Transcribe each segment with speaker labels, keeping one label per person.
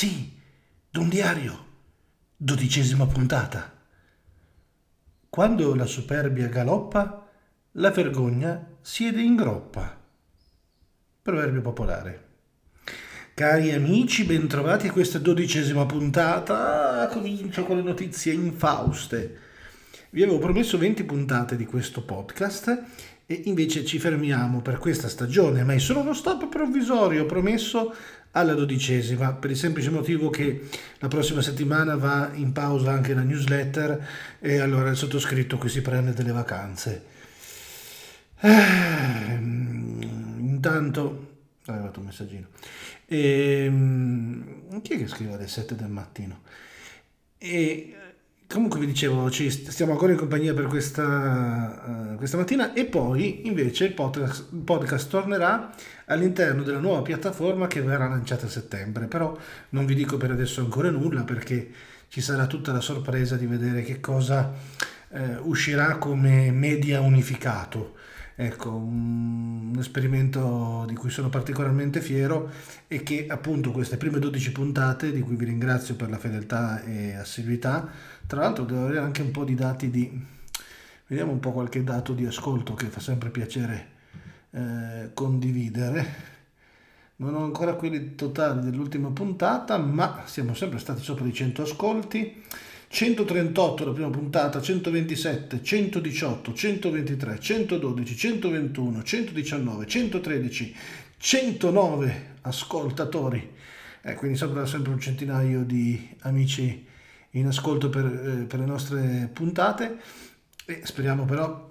Speaker 1: Sì, d'un diario. Dodicesima puntata. Quando la superbia galoppa, la vergogna siede in groppa. Proverbio popolare. Cari amici, bentrovati a questa dodicesima puntata. Comincio con le notizie infauste. Vi avevo promesso 20 puntate di questo podcast e invece ci fermiamo per questa stagione, ma è solo uno stop provvisorio promesso alla dodicesima, per il semplice motivo che la prossima settimana va in pausa anche la newsletter e allora il sottoscritto qui si prende delle vacanze. Eh, intanto... è arrivato un messaggino. Ehm, chi è che scrive alle 7 del mattino? E Comunque vi dicevo, ci stiamo ancora in compagnia per questa, uh, questa mattina e poi invece il podcast, il podcast, tornerà all'interno della nuova piattaforma che verrà lanciata a settembre, però non vi dico per adesso ancora nulla perché ci sarà tutta la sorpresa di vedere che cosa uh, uscirà come media unificato. Ecco, un, esperimento di cui sono particolarmente fiero e che appunto queste prime 12 puntate, di cui vi ringrazio per la fedeltà e assiduità, tra l'altro devo avere anche un po' di dati di... Vediamo un po' qualche dato di ascolto che fa sempre piacere eh, condividere. Non ho ancora quelli totali dell'ultima puntata, ma siamo sempre stati sopra i 100 ascolti. 138 la prima puntata, 127, 118, 123, 112, 121, 119, 113, 109 ascoltatori. Eh, quindi sopra sempre un centinaio di amici in ascolto per, eh, per le nostre puntate e speriamo però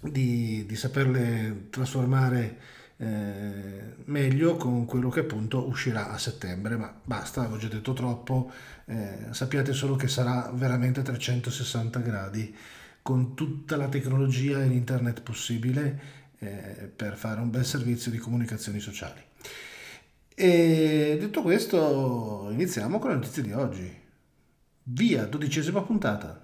Speaker 1: di, di saperle trasformare eh, meglio con quello che appunto uscirà a settembre, ma basta, avevo già detto troppo, eh, sappiate solo che sarà veramente 360 gradi con tutta la tecnologia e l'internet possibile eh, per fare un bel servizio di comunicazioni sociali. E detto questo, iniziamo con le notizie di oggi. Via, dodicesima puntata.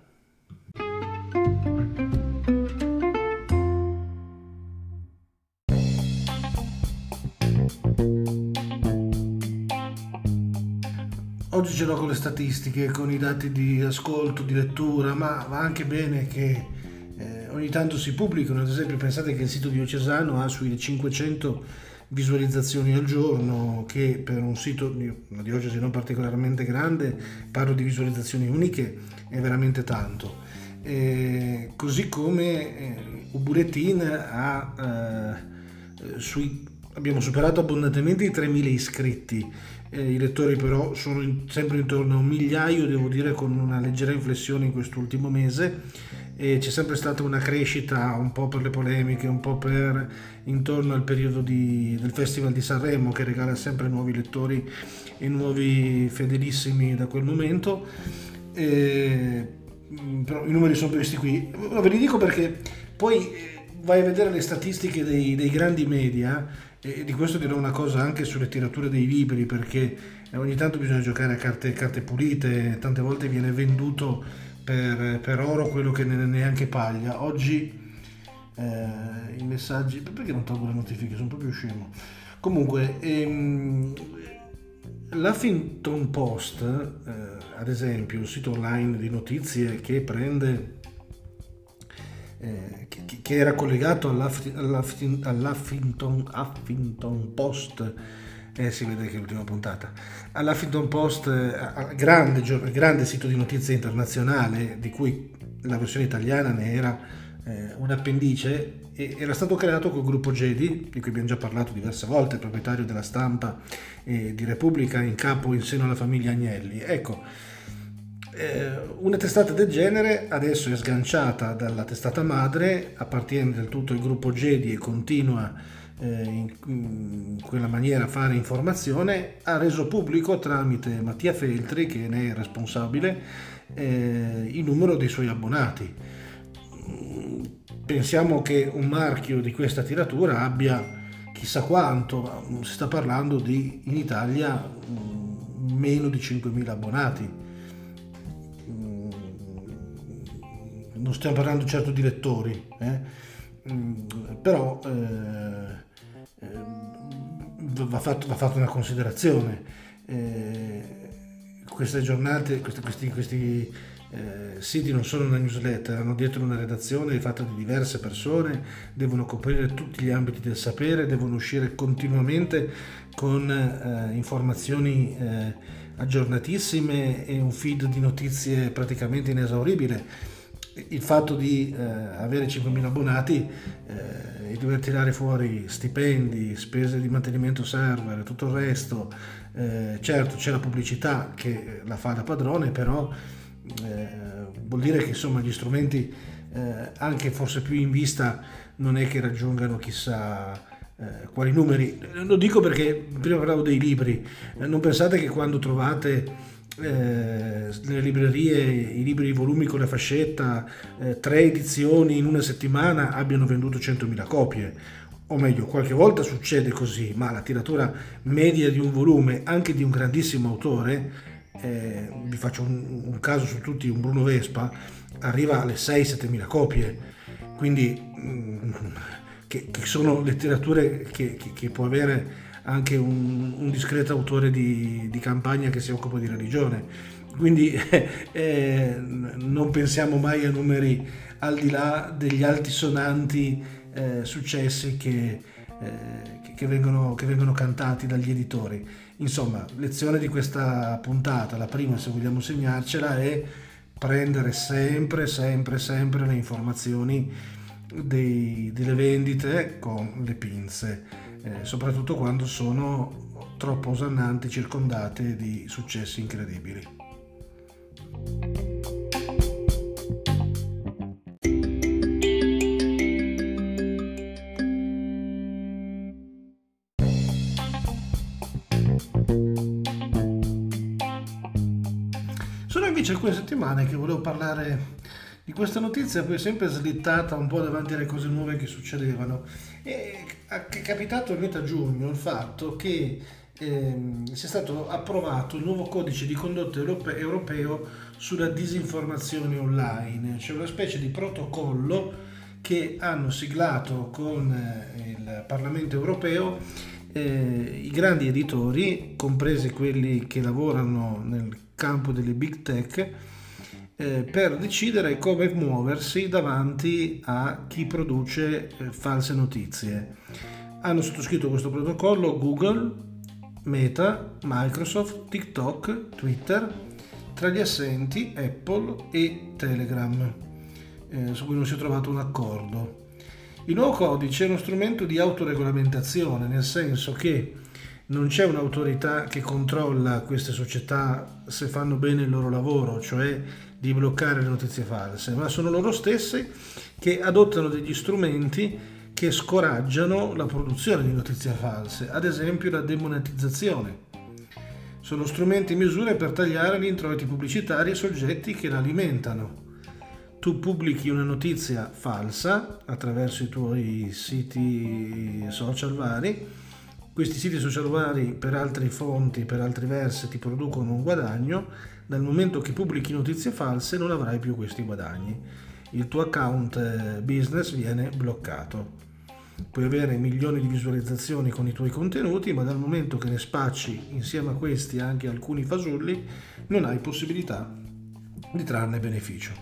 Speaker 1: L'ho con le statistiche, con i dati di ascolto, di lettura, ma va anche bene che eh, ogni tanto si pubblicano. Ad esempio, pensate che il sito diocesano ha sui 500 visualizzazioni al giorno che per un sito una diocesi non particolarmente grande, parlo di visualizzazioni uniche, è veramente tanto. Eh, così come eh, Uburetin ha, eh, sui, abbiamo superato abbondantemente i 3.000 iscritti, eh, i lettori però sono in, sempre intorno a un migliaio, devo dire con una leggera inflessione in quest'ultimo mese e c'è sempre stata una crescita un po' per le polemiche, un po' per intorno al periodo di, del Festival di Sanremo che regala sempre nuovi lettori e nuovi fedelissimi da quel momento. E, mm, però i numeri sono questi qui. Ve li dico perché poi eh, vai a vedere le statistiche dei, dei grandi media e di questo dirò una cosa anche sulle tirature dei libri perché ogni tanto bisogna giocare a carte, carte pulite, tante volte viene venduto per, per oro quello che neanche paglia. Oggi eh, i messaggi... Perché non tolgo le notifiche? Sono proprio scemo. Comunque, ehm, l'Huffington Post, eh, ad esempio, un sito online di notizie che prende... Eh, che, che, era collegato all'Huffington, all'Huffington, Huffington Post eh, si vede che è l'ultima puntata. All'Huffington Post, eh, grande, grande sito di notizie internazionale, di cui la versione italiana ne era eh, un appendice, era stato creato col gruppo Jedi, di cui abbiamo già parlato diverse volte, proprietario della stampa eh, di Repubblica in capo in seno alla famiglia Agnelli. Ecco, eh, una testata del genere adesso è sganciata dalla testata madre, appartiene del tutto al gruppo Jedi e continua eh, in, in, quella maniera fare informazione, ha reso pubblico tramite Mattia Feltri, che ne è responsabile, eh, il numero dei suoi abbonati. Pensiamo che un marchio di questa tiratura abbia chissà quanto, si sta parlando di in Italia meno di 5.000 abbonati. Non stiamo parlando certo di lettori, eh? Mm, però eh, Ehm, va, fatto, va fatta una considerazione. eh, queste giornate, questi, questi, questi eh, siti non sono una newsletter, hanno dietro una redazione fatta di diverse persone, devono coprire tutti gli ambiti del sapere, devono uscire continuamente con eh, informazioni eh, aggiornatissime e un feed di notizie praticamente inesauribile. Il fatto di eh, avere 5.000 abbonati eh, e dover tirare fuori stipendi, spese di mantenimento server e tutto il resto, eh, certo c'è la pubblicità che la fa da padrone, però eh, vuol dire che insomma gli strumenti eh, anche forse più in vista non è che raggiungano chissà eh, quali numeri. Lo dico perché prima parlavo dei libri, non pensate che quando trovate eh, nelle librerie i libri, i volumi con la fascetta, eh, tre edizioni in una settimana abbiano venduto 100.000 copie. O meglio, qualche volta succede così, ma la tiratura media di un volume, anche di un grandissimo autore, eh, vi faccio un, un, caso su tutti, un Bruno Vespa, arriva alle 6-7 mila copie, quindi mh, mm, che, che, sono letterature che, che, che, può avere anche un, un discreto autore di, di, campagna che si occupa di religione. Quindi eh, non pensiamo mai a numeri al di là degli altisonanti eh, successi che, eh, che, vengono, che vengono cantati dagli editori. Insomma, lezione di questa puntata, la prima se vogliamo segnarcela, è prendere sempre, sempre, sempre le informazioni dei, delle vendite con le pinze, eh, soprattutto quando sono troppo osannanti, circondate di successi incredibili. invece alcune settimane che volevo parlare di questa notizia, poi sempre slittata un po' davanti alle cose nuove che succedevano. E è capitato a metà giugno il fatto che eh, sia stato approvato il nuovo codice di condotta europe- europeo sulla disinformazione online, cioè una specie di protocollo che hanno siglato con eh, il Parlamento europeo eh, i grandi editori, compresi quelli che lavorano nel campo delle big tech, eh, per decidere come muoversi davanti a chi produce eh, false notizie. Hanno sottoscritto questo protocollo Google, Meta, Microsoft, TikTok, Twitter, tra gli assenti Apple e Telegram, eh, su cui non si è trovato un accordo. Il nuovo codice è uno strumento di autoregolamentazione, nel senso che non c'è un'autorità che controlla queste società se fanno bene il loro lavoro, cioè di bloccare le notizie false, ma sono loro stesse che adottano degli strumenti che scoraggiano la produzione di notizie false, ad esempio la demonetizzazione. Sono strumenti e misure per tagliare gli introiti pubblicitari ai soggetti che la alimentano tu pubblichi una notizia falsa attraverso i tuoi siti social vari, questi siti social vari per altre fonti, per altri versi ti producono un guadagno, dal momento che pubblichi notizie false non avrai più questi guadagni. Il tuo account eh, business viene bloccato. Puoi avere milioni di visualizzazioni con i tuoi contenuti, ma dal momento che ne spacci insieme a questi anche alcuni fasulli, non hai possibilità di trarne beneficio.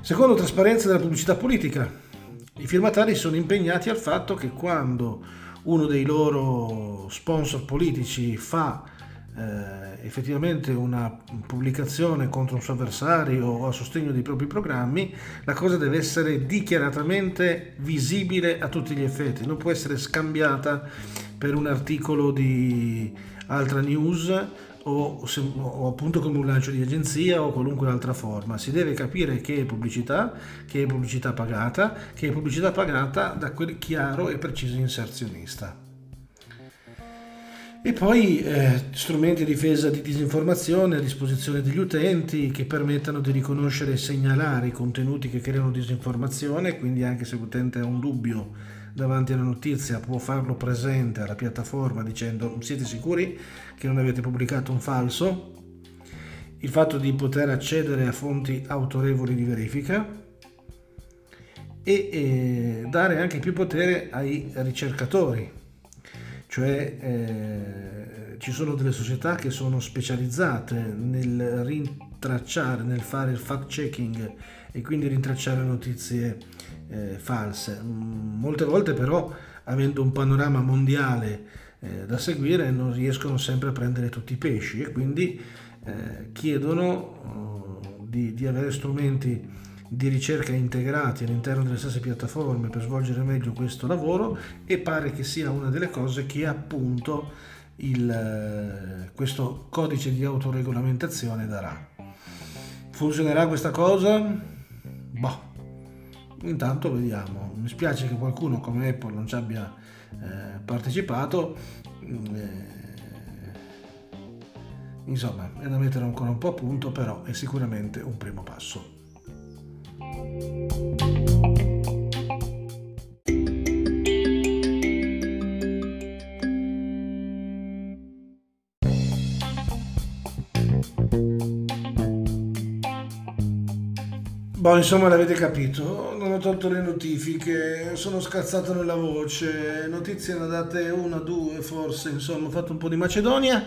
Speaker 1: Secondo trasparenza della pubblicità politica, i firmatari sono impegnati al fatto che quando uno dei loro sponsor politici fa eh, effettivamente una pubblicazione contro un suo avversario o a sostegno dei propri programmi, la cosa deve essere dichiaratamente visibile a tutti gli effetti, non può essere scambiata per un articolo di altra news o, se, o, appunto come un lancio di agenzia o qualunque altra forma. Si deve capire che è pubblicità, che è pubblicità pagata, che è pubblicità pagata da quel chiaro e preciso inserzionista. E poi eh, strumenti di difesa di disinformazione a disposizione degli utenti che permettano di riconoscere e segnalare i contenuti che creano disinformazione, quindi anche se l'utente ha un dubbio davanti alla notizia può farlo presente alla piattaforma dicendo siete sicuri che non avete pubblicato un falso? Il fatto di poter accedere a fonti autorevoli di verifica e eh, dare anche più potere ai ricercatori, cioè eh, ci sono delle società che sono specializzate nel rintracciare, nel fare il fact checking e quindi rintracciare notizie eh, false. Mm, molte volte però, avendo un panorama mondiale eh, da seguire, non riescono sempre a prendere tutti i pesci e quindi eh, chiedono uh, di, di avere strumenti di ricerca integrati all'interno delle stesse piattaforme per svolgere meglio questo lavoro e pare che sia una delle cose che appunto il, eh, questo codice di autoregolamentazione darà. Funzionerà questa cosa? Boh, intanto vediamo. Mi spiace che qualcuno come Apple non ci abbia eh, partecipato. Eh, insomma, è da mettere ancora un po' a punto, però è sicuramente un primo passo. Insomma, l'avete capito, non ho tolto le notifiche, sono scazzato nella voce, notizie ne date una, due, forse, insomma, ho fatto un po' di Macedonia.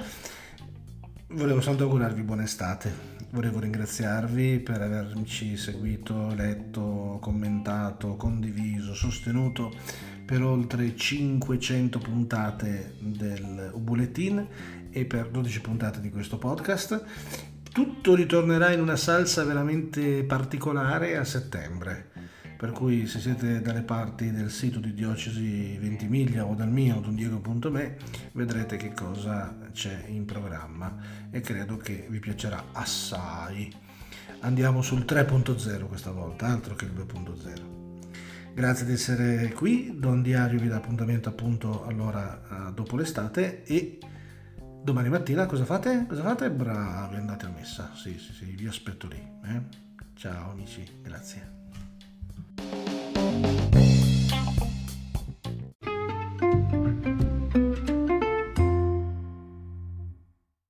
Speaker 1: Volevo soltanto augurarvi buona estate volevo ringraziarvi per averci seguito, letto, commentato, condiviso, sostenuto per oltre 500 puntate del Bulletin e per 12 puntate di questo podcast. Tutto ritornerà in una salsa veramente particolare a settembre per cui se siete dalle parti del sito di Diocesi Ventimiglia o dal mio dondiego.me vedrete che cosa c'è in programma e credo che vi piacerà assai. Andiamo sul 3.0 questa volta, altro che il 2.0. Grazie di essere qui, Don Diario vi dà appuntamento appunto allora dopo l'estate e Domani mattina cosa fate? Cosa fate? Bravi, andate a messa. Sì, sì, sì, vi aspetto lì. Eh? Ciao amici, grazie.